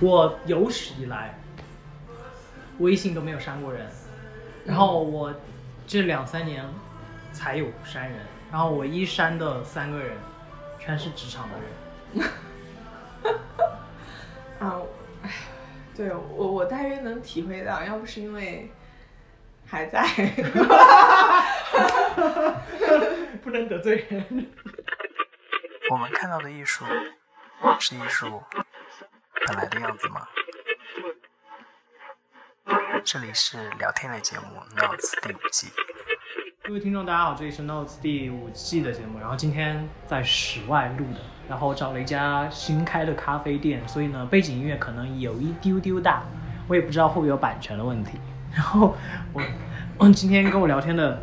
我有史以来微信都没有删过人，然后我这两三年才有删人，然后我一删的三个人全是职场的人。啊，哎，对我我大约能体会到，要不是因为还在，不能得罪人。我们看到的艺术是艺术本来的样子吗？这里是聊天类节目《Notes》第五季。各位听众，大家好，这里是 Notes 第五季的节目。然后今天在室外录的，然后找了一家新开的咖啡店，所以呢，背景音乐可能有一丢丢大，我也不知道会不会有版权的问题。然后我，我今天跟我聊天的，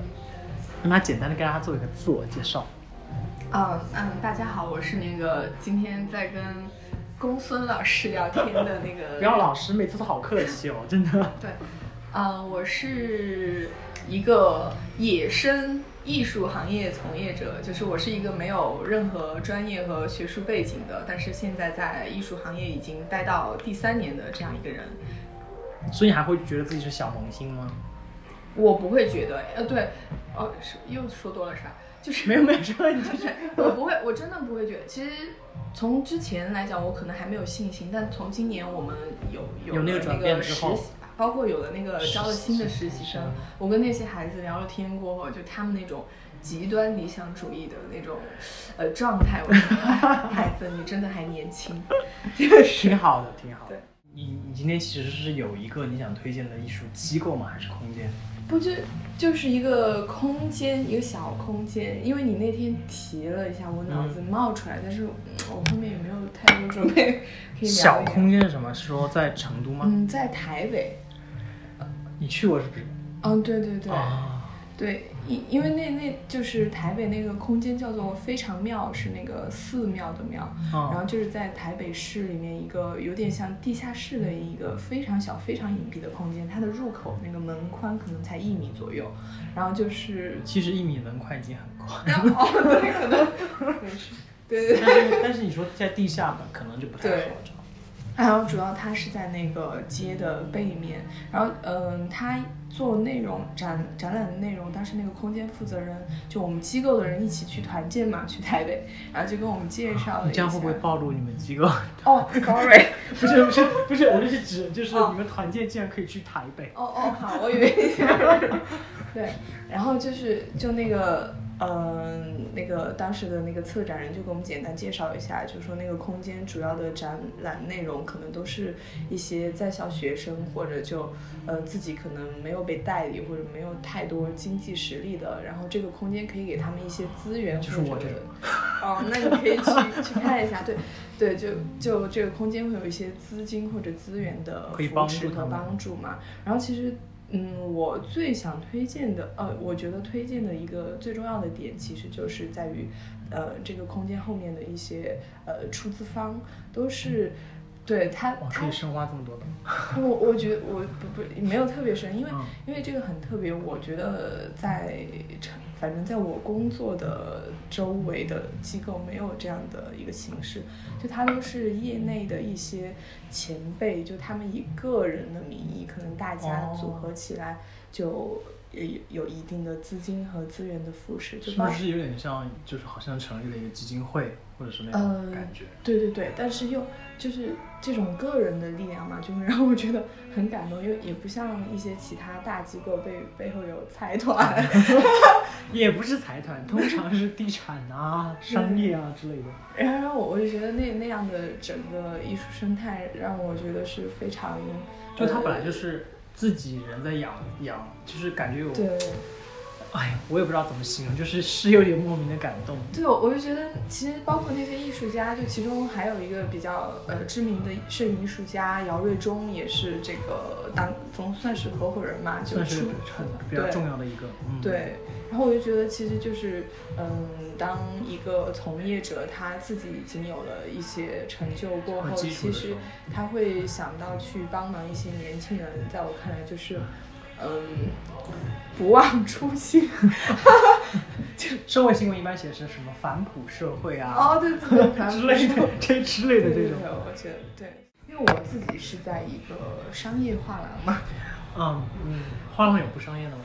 让他简单的跟大家做一个自我介绍。嗯嗯，大家好，我是那个今天在跟公孙老师聊天的那个。不要老师，每次都好客气哦，真的。对，呃，我是一个野生艺术行业从业者，就是我是一个没有任何专业和学术背景的，但是现在在艺术行业已经待到第三年的这样一个人。所以你还会觉得自己是小萌新吗？我不会觉得，呃，对，哦，是又说多了是吧？就是 没有没有说你就是 我不会，我真的不会觉得。其实从之前来讲，我可能还没有信心，但从今年我们有有那个实之后习吧，包括有了那个招了新的实习生我跟那些孩子聊了天过后，就他们那种极端理想主义的那种呃状态，我说哎孩子，你真的还年轻，就 是挺好的，挺好的对。你你今天其实是有一个你想推荐的艺术机构吗？还是空间？不就就是一个空间，一个小空间。因为你那天提了一下，我脑子冒出来，但是嗯我后面也没有太多准备 小空间是什么？是说在成都吗？嗯，在台北。你去过是不是？嗯，对对对、啊，对，因因为那那就是台北那个空间叫做非常庙，是那个寺庙的庙，然啊后就是在台北市里面一个有点像地下室的一个非常小、非常隐蔽的空间，它的入口那个门宽可能才一米左右，然后就是其实一米门宽已经很宽，然后哦，对，可能，对对对。但是但是你说在地下吧，可能就不太对好找。然后主要它是在那个街的背面，然后嗯，他做内容展展览的内容，当时那个空间负责人就我们机构的人一起去团建嘛，去台北，然后就跟我们介绍了一下。这样会不会暴露你们机构？哦，sorry，不是不是不是，我就是指就是哦你们团建竟然可以去台北。哦哦，好，我以为你 对，然后就是就那个。嗯，那个当时的那个策展人就给我们简单介绍一下，就说那个空间主要的展览内容可能都是一些在校学生或者就呃自己可能没有被代理或者没有太多经济实力的，然后这个空间可以给他们一些资源，就是我或者这种哦，那你可以去去看一下，对对，就就这个空间会有一些资金或者资源的可以帮扶持和帮助嘛。然后其实，嗯，我最想推荐的，呃，我觉得推荐的一个最重要的点，其实就是在于，呃，这个空间后面的一些呃出资方都是。对他，他可以深挖这么多的。我我觉得我不不没有特别深，因为、嗯因为这个很特别，我觉得在成反正在我工作的周围的机构没有这样的一个形式，就它都是业内的一些前辈，就他们以个人的名义，可能大家哦。组合起来就有有一定的资金和资源的扶持，就是包不是有点像，就是好像成立了一个基金会，或者是那种呃感觉？对对对，但是又就是这种个人的力量嘛，就会让我觉得很感动，因为也不像一些其他大机构背背后有财团。也不是财团，通常是地产啊、商业啊之类的。然后我我就觉得那那样的整个艺术生态让我觉得是非常，呃就他本来就是自己人在养养，就是感觉有，对哎呀，我也不知道怎么形容，就是是有点莫名的感动。对，我我就觉得其实包括那些艺术家，就其中还有一个比较呃知名的摄影艺术家姚瑞忠，也是这个当中算是合伙人嘛，就算是比较重要的一个，嗯，，对，然后我就觉得其实就是，嗯，当一个从业者他自己已经有了一些成就过后，其实他会想到去帮忙一些年轻人，在我看来就是，嗯，不忘初心。就社会新闻一般写是什么反哺社会啊，哦，对对对，之类的，这之类的这种对我觉得对。因因为我自己是在一个商业画廊嘛，嗯嗯，画廊有不商业的吗？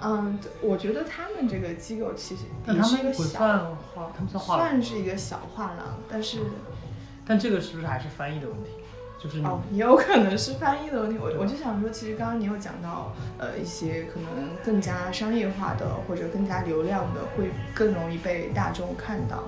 嗯，我觉得他们这个机构其实他们是一个小，不算画，他们算画廊算是一个小画廊，但是但这个是不是还是翻译的问题？就是哦，也有可能是翻译的问题。我我就想说，其实刚刚你有讲到，呃，一些可能更加商业化的或者更加流量的，会更容易被大众看到，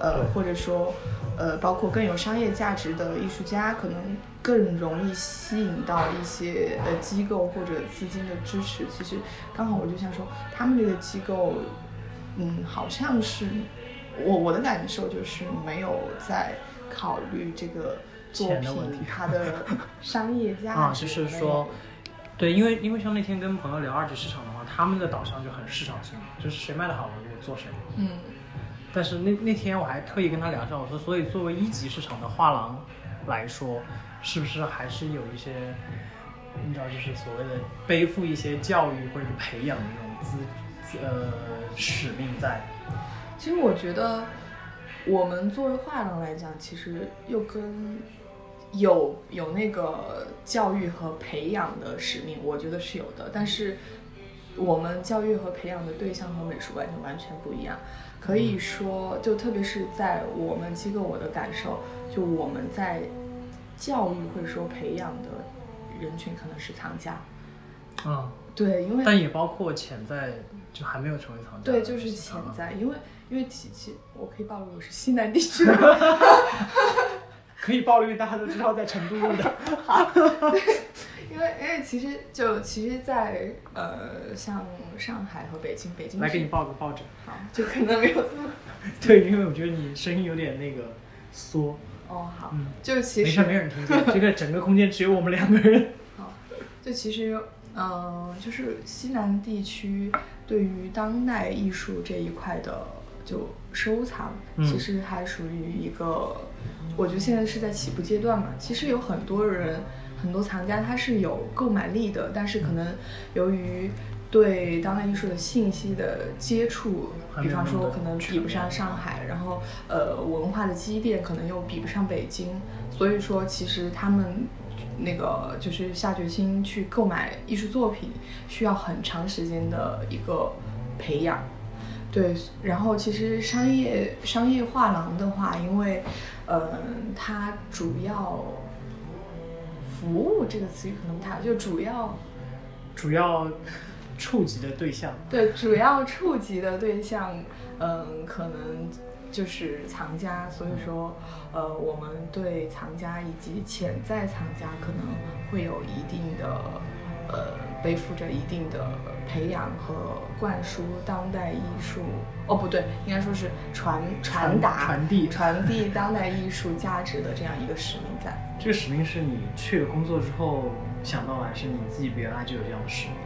呃，或者说，呃，包括更有商业价值的艺术家，可能更容易吸引到一些呃机构或者资金的支持。其实刚好我就想说，他们这个机构，嗯，好像是我我的感受就是没有在考虑这个作钱的问题品它的 商业价值。啊，就是说，对，因为因为像那天跟朋友聊二级市场的话，他们的导向就很市场性，就是谁卖的好我就做谁。嗯但是那那天我还特意跟他聊一下，我说，所以作为一级市场的画廊来说，是不是还是有一些，你知道，就是所谓的背负一些教育或者是培养的那种资资呃使命在？其实我觉得，我们作为画廊来讲，其实又跟有有那个教育和培养的使命，我觉得是有的。但是我们教育和培养的对象和美术馆就完全不一样。可以说，就特别是在我们机构，我的感受，就我们在教育或者说培养的人群可能是藏家。嗯，对，因为但也包括潜在就还没有成为藏家对，就是潜在，因为因为其其我可以暴露我是西南地区的 可以暴露，因为大家都知道在成都录的。因为因为其实就其实在，呃像上海和北京，北京来给你报个抱枕。好，就可能没有这么 对，因为我觉得你声音有点那个缩。哦好，嗯，就其实没事，没人听见。这个整个空间只有我们两个人。好，就其实，嗯、就是西南地区对于当代艺术这一块的就收藏，嗯其实还属于一个，我觉得现在是在起步阶段嘛。其实有很多人，很多藏家他是有购买力的，但是可能由于对当代艺术的信息的接触，比方说可能比不上上海，然后呃文化的积淀可能又比不上北京，所以说其实他们那个就是下决心去购买艺术作品，需要很长时间的一个培养。对，然后其实商业商业画廊的话，因为嗯、它主要服务这个词语可能不太好，就主要主要触及的对象，对，主要触及的对象，嗯，可能就是藏家，所以说，呃，我们对藏家以及潜在藏家可能会有一定的，呃，背负着一定的培养和灌输当代艺术，哦，不对，应该说是传传达、传递传递当代艺术价值的这样一个使命在。这个使命是你去了工作之后想到的，还是你自己原来就有这样的使命？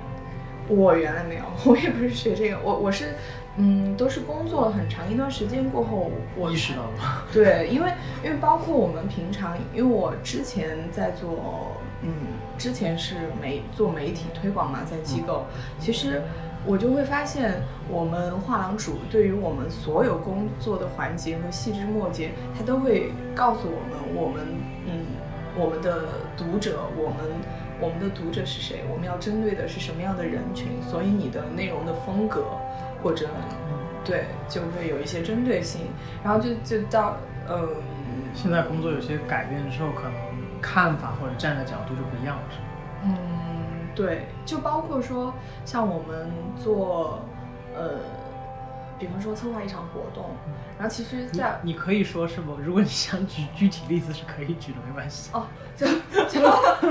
我原来没有，我也不是学这个，我我是，嗯，都是工作了很长一段时间过后，我意识到了。对，因为因为包括我们平常，因为我之前在做，嗯，之前是媒做媒体推广嘛，在机构，其实我就会发现，我们画廊主对于我们所有工作的环节和细枝末节，他都会告诉我们，我们，嗯，我们的读者，我们。我们的读者是谁？我们要针对的是什么样的人群？所以你的内容的风格，或者对，就会有一些针对性。然后就就到嗯，现在工作有些改变之后，可能看法或者站的角度就不一样了，是吗？嗯，对，就包括说像我们做呃，比方说策划一场活动，然后其实你在，你可以说是不？如果你想举具体例子是可以举的，没关系。哦，就就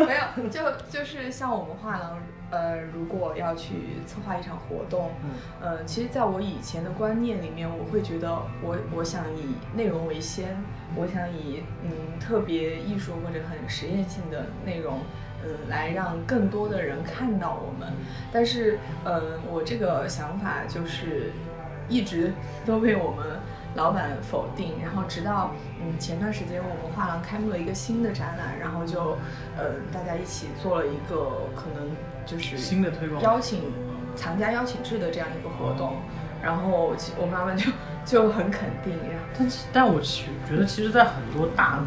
没有，就就是像我们画廊，呃，如果要去策划一场活动，嗯呃，其实在我以前的观念里面，我会觉得我我想以内容为先，我想以嗯特别艺术或者很实验性的内容，嗯，来让更多的人看到我们。但是，嗯，我这个想法就是一直都被我们老板否定，然后直到嗯前段时间我们画廊开幕了一个新的展览，然后就呃大家一起做了一个可能就是新的推广邀请藏家邀请制的这样一个活动，然后其我妈妈就 就很肯定，然后但是但我其觉得，其实，在很多大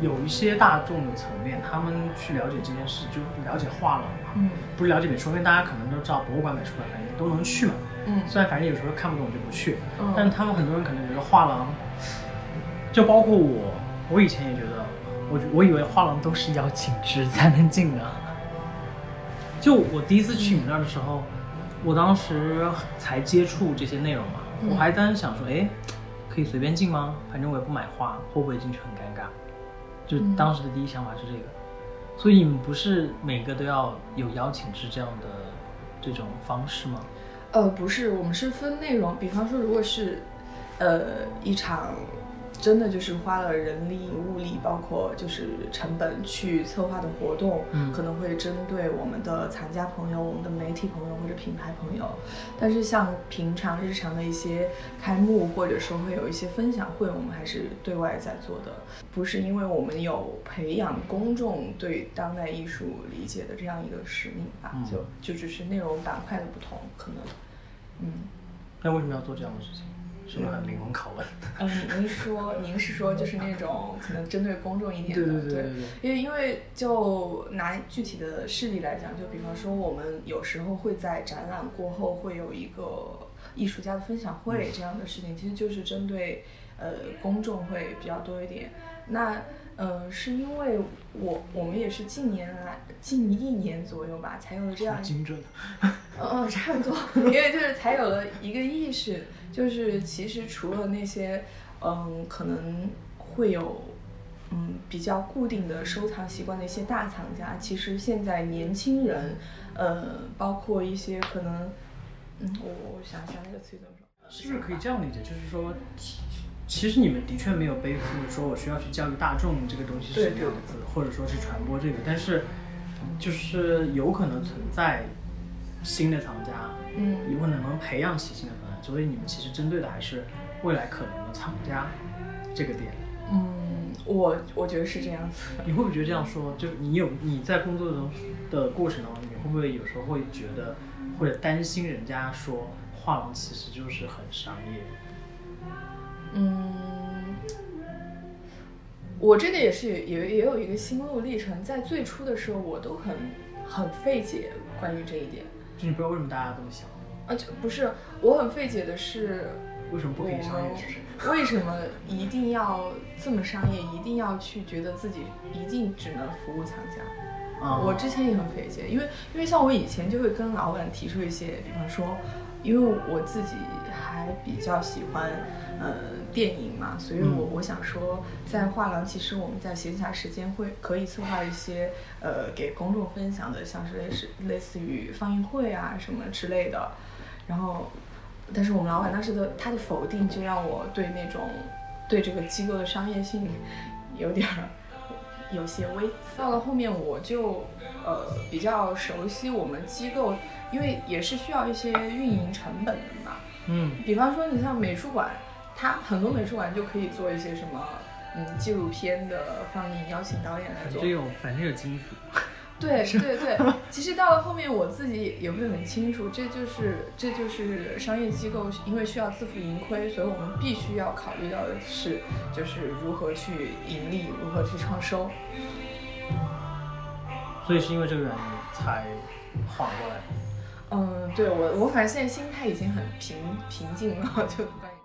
有一些大众的层面，他们去了解这件事，就了解画廊嘛，嗯不是了解美术，因为大家可能都知道博物馆、美术馆，反正都能去嘛。嗯虽然反正有时候看不懂就不去，嗯但他们很多人可能觉得画廊，就包括我，我以前也觉得，我我以为画廊都是邀请制才能进的。就我第一次去你们那儿的时候，我当时才接触这些内容嘛，嗯我还当时想说，哎，可以随便进吗？反正我也不买画，会不会进去很尴尬？就嗯当时的第一想法是这个。所以你们不是每个都要有邀请制这样的这种方式吗？呃，不是，我们是分内容，比方说，如果是，呃，一场真的就是花了人力物力，包括就是成本去策划的活动，嗯可能会针对我们的藏家朋友、我们的媒体朋友或者品牌朋友。但是像平常日常的一些开幕，或者说会有一些分享会，我们还是对外在做的，不是因为我们有培养公众对当代艺术理解的这样一个使命吧，嗯就就只是内容板块的不同，可能，嗯。那为什么要做这样的事情？是不是很灵魂拷问？嗯，您说您是说就是那种可能针对公众一点的，对对对对对因为因为就拿具体的事例来讲，就比方说我们有时候会在展览过后会有一个艺术家的分享会这样的事情，其实就是针对呃公众会比较多一点。那呃是因为我我们也是近年来近一年左右吧，才有了这样精准。嗯嗯，差不多，因为就是才有了一个意识，就是其实除了那些，嗯，可能会有，嗯，比较固定的收藏习惯的一些大藏家，其实现在年轻人，呃，包括一些可能，嗯，我我想一下那个词语怎么说，是不是可以这样理解？就是说，其其实你们的确没有背负说我需要去教育大众这个东西是什么样子，或者说是传播这个，但是就是有可能存在新的藏家，嗯有可能不能培养起新的藏家，所以你们其实针对的还是未来可能的藏家这个点。嗯，我我觉得是这样子。你会不会觉得这样说，就是你有你在工作中的过程当中，你会不会有时候会觉得或者担心人家说画廊其实就是很商业？嗯，我这个也是也也有一个心路历程，在最初的时候，我都很很费解关于这一点。就你不知道为什么大家这么想，啊，就不是，我很费解的是，为什么不可以商业？为什么一定要这么商业？一定要去觉得自己一定只能服务藏家？啊我之前也很费解，因为因为像我以前就会跟老板提出一些，比方说，因为我自己还比较喜欢呃电影嘛，所以我、嗯我想说，在画廊其实我们在闲暇时间会可以策划一些呃给公众分享的，像是类似类似于放映会啊什么之类的，然后。但是我们老板当时的他的否定，就让我对那种对这个机构的商业性有点儿有些微。到了后面，我就呃比较熟悉我们机构，因为也是需要一些运营成本的嘛。嗯比方说，你像美术馆，它很多美术馆就可以做一些什么嗯纪录片的放映，邀请导演来做反正。有反正有金主，对对对，其实到了后面我自己也会很清楚，这就是这就是商业机构，因为需要自负盈亏，所以我们必须要考虑到的是，就是如何去盈利，如何去创收。所以是因为这个原因才缓过来。嗯，对我我反正现在心态已经很平平静了，就关于。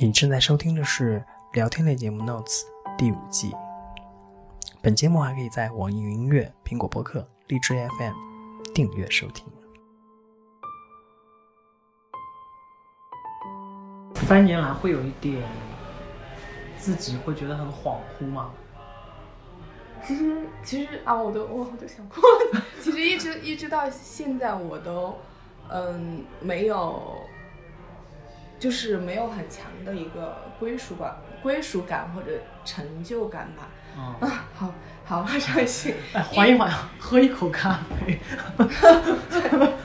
你正在收听的是聊天类节目《Notes》第五季。本节目还可以在网易云音乐、苹果播客、荔枝 FM 订阅收听。三年来会有一点自己会觉得很恍惚吗？其实其实啊，我都我我都想过，其实一直一直到现在，我都嗯没有，就是没有很强的一个归属感、归属感或者成就感吧。嗯，啊，好好，伤心。哎，缓一缓，喝一口咖啡。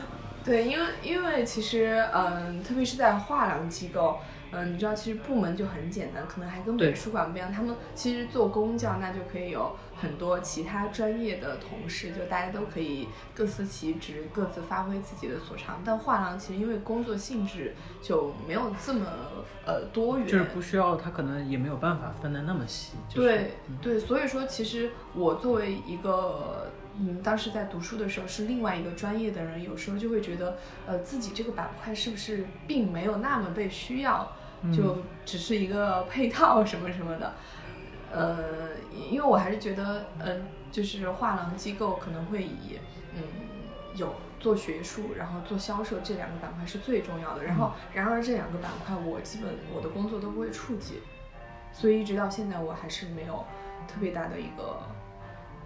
对对，因为因为其实嗯，特别是在画廊机构。嗯，你知道，其实部门就很简单，可能还跟美术馆不一样。他们其实做工教，那就可以有很多其他专业的同事，就大家都可以各司其职，各自发挥自己的所长。但画廊其实因为工作性质就没有这么呃多元，就是不需要，他可能也没有办法分得那么细。对对，所以说其实我作为一个嗯，当时在读书的时候是另外一个专业的人，有时候就会觉得呃自己这个板块是不是并没有那么被需要。就只是一个配套什么什么的，呃，因为我还是觉得，嗯，就是画廊机构可能会以，嗯，有做学术，然后做销售这两个板块是最重要的。然后，然而这两个板块我基本我的工作都不会触及，所以一直到现在我还是没有特别大的一个，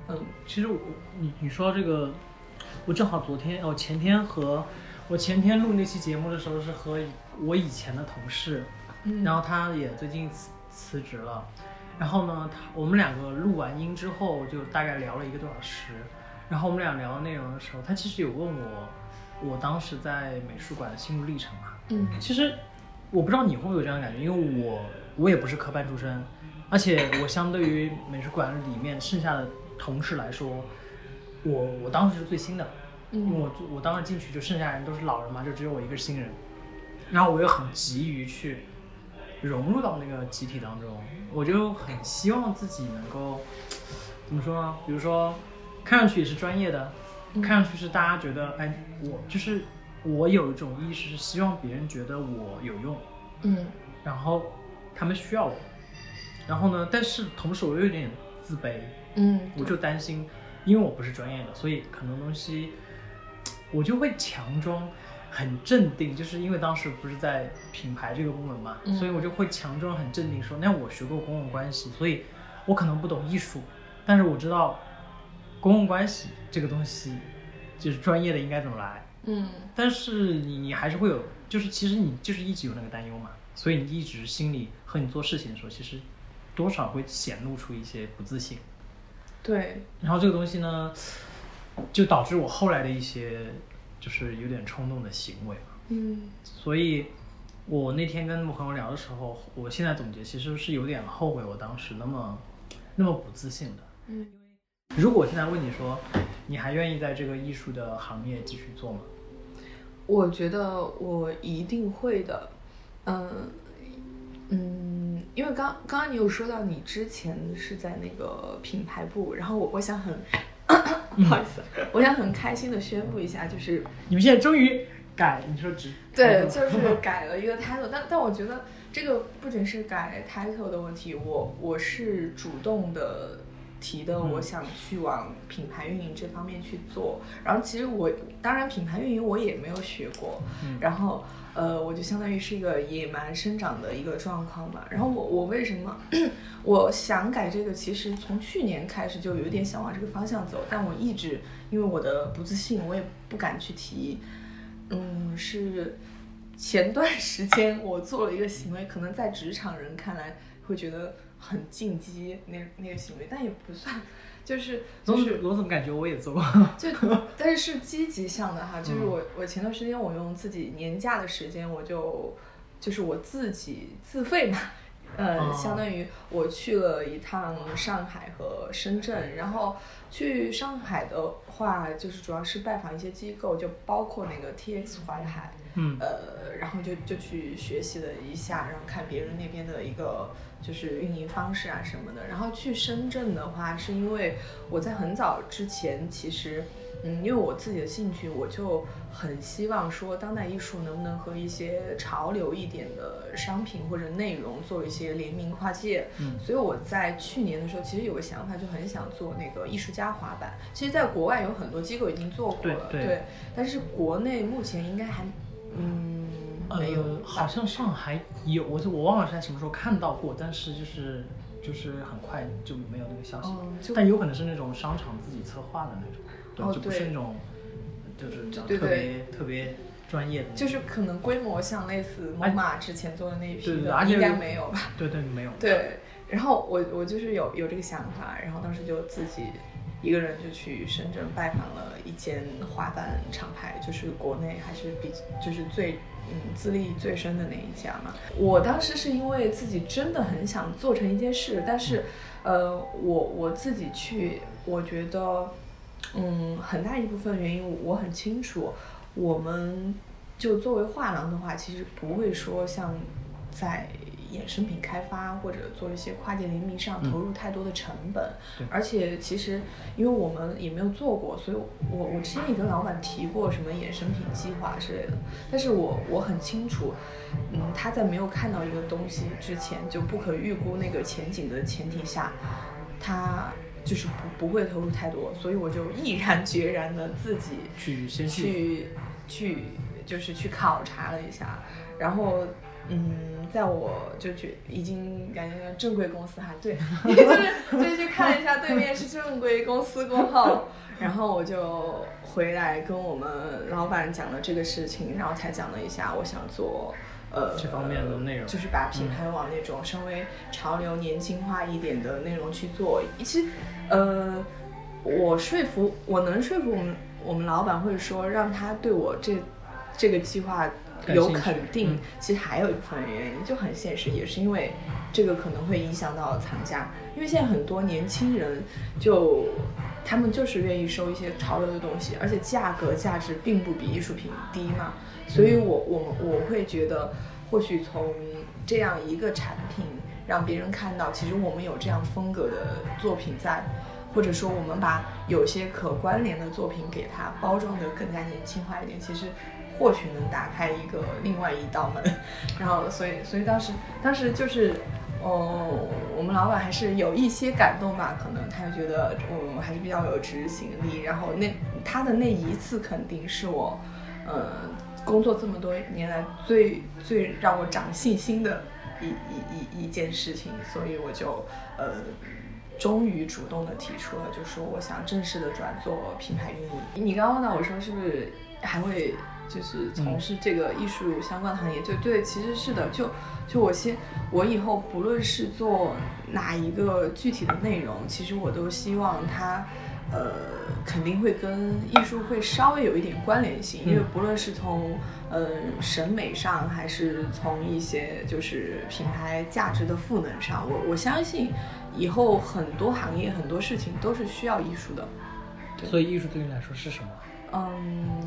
嗯，其实我你你说这个，我正好昨天哦前天和我前天录那期节目的时候是和我以前的同事。然后他也最近辞辞职了，然后呢，他我们两个录完音之后就大概聊了一个多小时，然后我们俩聊的内容的时候，他其实有问我，我当时在美术馆的心路历程嘛。嗯，其实我不知道你会不会有这样的感觉，因为我我也不是科班出身，而且我相对于美术馆里面剩下的同事来说，我我当时是最新的，因为我我当时进去就剩下人都是老人嘛，就只有我一个新人，然后我又很急于去。融入到那个集体当中，我就很希望自己能够怎么说呢？比如说，看上去也是专业的，看上去是大家觉得，哎，我就是我有一种意识，是希望别人觉得我有用，嗯，然后他们需要我，然后呢，但是同时我又有点自卑，嗯，我就担心，因为我不是专业的，所以很多东西我就会强装。很镇定，就是因为当时不是在品牌这个部门嘛，所以我就会强装很镇定说，那我学过公共关系，所以我可能不懂艺术，但是我知道公共关系这个东西就是专业的应该怎么来。嗯，但是你你还是会有，就是其实你就是一直有那个担忧嘛，所以你一直心里和你做事情的时候，其实多少会显露出一些不自信。对，然后这个东西呢，就导致我后来的一些。就是有点冲动的行为嘛，嗯，所以，我那天跟朋友聊的时候，我现在总结其实是有点后悔我当时那么，那么不自信的，嗯，如果我现在问你说，你还愿意在这个艺术的行业继续做吗？我觉得我一定会的，嗯，嗯，因为刚刚刚你有说到你之前是在那个品牌部，然后我我想很。不好意思，我想很开心的宣布一下，就是你们现在终于改，你说只对，就是 改了一个 title，但但我觉得这个不仅是改 title 的问题，我我是主动的提的，我想去往品牌运营这方面去做。然后其实我当然品牌运营我也没有学过，然后。呃，我就相当于是一个野蛮生长的一个状况吧。然后我我为什么我想改这个？其实从去年开始就有点想往这个方向走，但我一直因为我的不自信，我也不敢去提。嗯，是前段时间我做了一个行为，可能在职场人看来会觉得很进击那那个行为，但也不算。就是就是，我怎么感觉我也做过？就 但是是积极向的哈，就是我我前段时间我用自己年假的时间，我就就是我自己自费嘛，呃，相当于我去了一趟上海和深圳，然后去上海的话，就是主要是拜访一些机构，就包括那个 T X 淮海，嗯，呃，然后就就去学习了一下，然后看别人那边的一个。就是运营方式啊什么的，然后去深圳的话，是因为我在很早之前，其实，嗯，因为我自己的兴趣，我就很希望说，当代艺术能不能和一些潮流一点的商品或者内容做一些联名跨界。嗯，所以我在去年的时候，其实有个想法，就很想做那个艺术家滑板。其实，在国外有很多机构已经做过了，对，但是国内目前应该还，嗯。没有，好像上海有，我我忘了是在什么时候看到过，但是就是就是很快就没有那个消息，但有可能是那种商场自己策划的那种，对，就不是那种就是特别特别专业的，就是可能规模像类似木马之前做的那一批的，应该没有吧？对对，没有。对，然后我我就是有有这个想法，然后当时就自己一个人就去深圳拜访了一间滑板厂牌，就是国内还是比就是最嗯资历最深的那一家嘛。我当时是因为自己真的很想做成一件事，但是呃我我自己去，我觉得嗯很大一部分原因我很清楚，我们就作为画廊的话，其实不会说像在。衍生品开发或者做一些跨界联名上投入太多的成本，而且其实因为我们也没有做过，所以我我之前也跟老板提过什么衍生品计划之类的，但是我我很清楚，嗯，他在没有看到一个东西之前就不可预估那个前景的前提下，他就是不不会投入太多，所以我就毅然决然的自己去去去就是去考察了一下，然后。嗯，在我就觉已经感觉正规公司哈，对，就是就去看一下对面是正规公司过后，然后我就回来跟我们老板讲了这个事情，然后才讲了一下我想做呃这方面的内容，就是把品牌往那种稍微潮流年轻化一点的内容去做。其实呃，我说服我能说服我们我们老板，会说让他对我这这个计划。有肯定，其实还有一部分原因就很现实，也是因为这个可能会影响到藏家，因为现在很多年轻人就他们就是愿意收一些潮流的东西，而且价格价值并不比艺术品低嘛，所以我我我会觉得，或许从这样一个产品让别人看到，其实我们有这样风格的作品在，或者说我们把有些可关联的作品给它包装得更加年轻化一点，其实。或许能打开一个另外一道门，然后所以所以当时当时就是，哦，我们老板还是有一些感动吧，可能他就觉得我还是比较有执行力，然后那他的那一次肯定是我，呃，工作这么多年来最最让我长信心的一一一一件事情，所以我就呃，终于主动的提出了，就说我想正式的转做品牌运营。你刚刚问到我说是不是还会？就是从事这个艺术相关的行业，就对，其实是的，就就我先，我以后不论是做哪一个具体的内容，其实我都希望它，呃，肯定会跟艺术会稍微有一点关联性，因为不论是从呃审美上，还是从一些就是品牌价值的赋能上，我我相信以后很多行业很多事情都是需要艺术的。所以艺术对你来说是什么？嗯。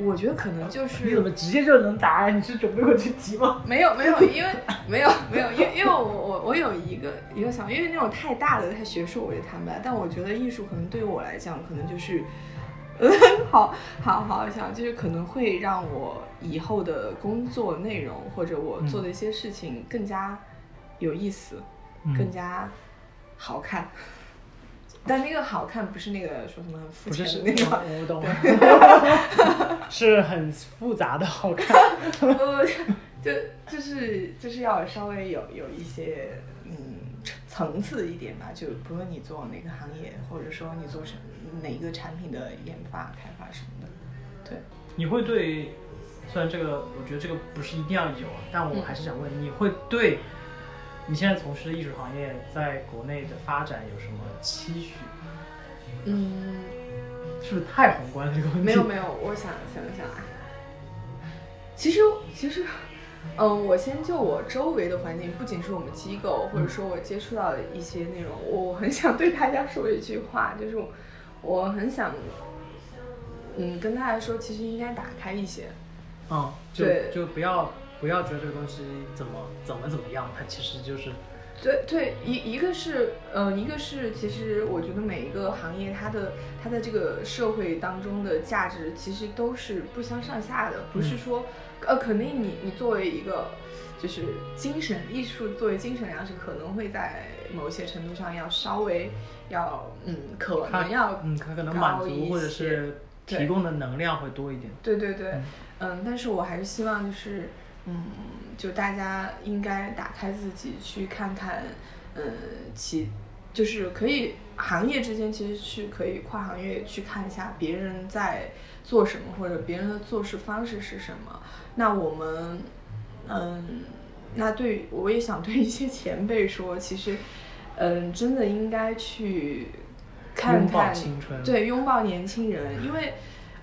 我觉得可能就是你怎么直接就能答？你是准备过去提吗？没有没有，因为没有没有，因为因为我我我有一个一个想，因为那种太大的太学术我就谈不来。但我觉得艺术可能对于我来讲，可能就是，嗯，好好好想，就是可能会让我以后的工作内容或者我做的一些事情更加有意思，更加好看。但那个好看不是那个说什么很肤浅的那种，我懂，是很复杂的好看。不就就是就是要稍微有有一些嗯层次一点吧。就不论你做哪个行业，或者说你做什哪一个产品的研发开发什么的，对。你会对，虽然这个我觉得这个不是一定要有，但我还是想问，你会对。你现在从事的艺术行业在国内的发展有什么期许？嗯，是不是太宏观了这个问题？没有没有，我想想想啊。其实其实，嗯，我先就我周围的环境，不仅是我们机构，或者说我接触到的一些内容，我很想对大家说一句话，就是我很想，嗯，跟大家说，其实应该打开一些。嗯，就就不要。不要觉得这个东西怎么怎么怎么样，它其实就是，对对一一个是呃一个是其实我觉得每一个行业它的它在这个社会当中的价值其实都是不相上下的，不是说呃肯定你你作为一个就是精神艺术作为精神粮食可能会在某些程度上要稍微要嗯可能要嗯可能满足或者是提供的能量会多一点，对对对嗯，但是我还是希望就是。嗯，就大家应该打开自己去看看，嗯，其就是可以行业之间其实去可以跨行业去看一下别人在做什么，或者别人的做事方式是什么。那我们，嗯，那对我也想对一些前辈说，其实，嗯，真的应该去看看青春。，对，拥抱年轻人，因为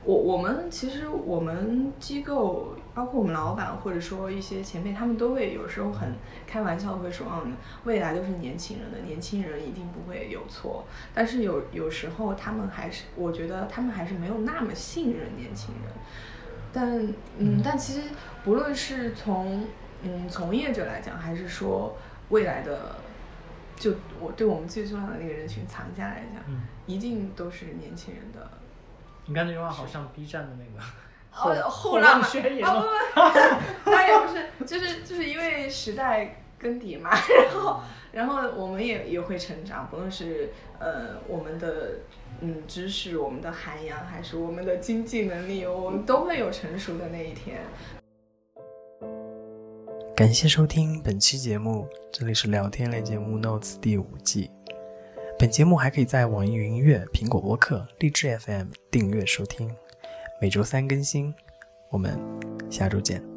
我我们其实我们机构，包括我们老板或者说一些前辈，他们都会有时候很开玩笑会说，嗯，未来都是年轻人的，年轻人一定不会有错。但是有有时候他们还是，我觉得他们还是没有那么信任年轻人。但嗯嗯，但其实不论是从嗯从业者来讲，还是说未来的，就我对我们最重要的那个人群藏家来讲，嗯，一定都是年轻人的。你看这句话好像 B 站的那个哦，后后浪嘛，啊不了。不，当然也不是，就是就是因为时代更迭嘛，然后然后我们也也会成长，不论是呃我们的嗯知识、我们的涵养，还是我们的经济能力，我们都会有成熟的那一天。感谢收听本期节目，这里是聊天类节目《Notes》第五季。本节目还可以在网易云音乐、苹果播客、荔枝 FM 订阅收听，每周三更新。我们下周见。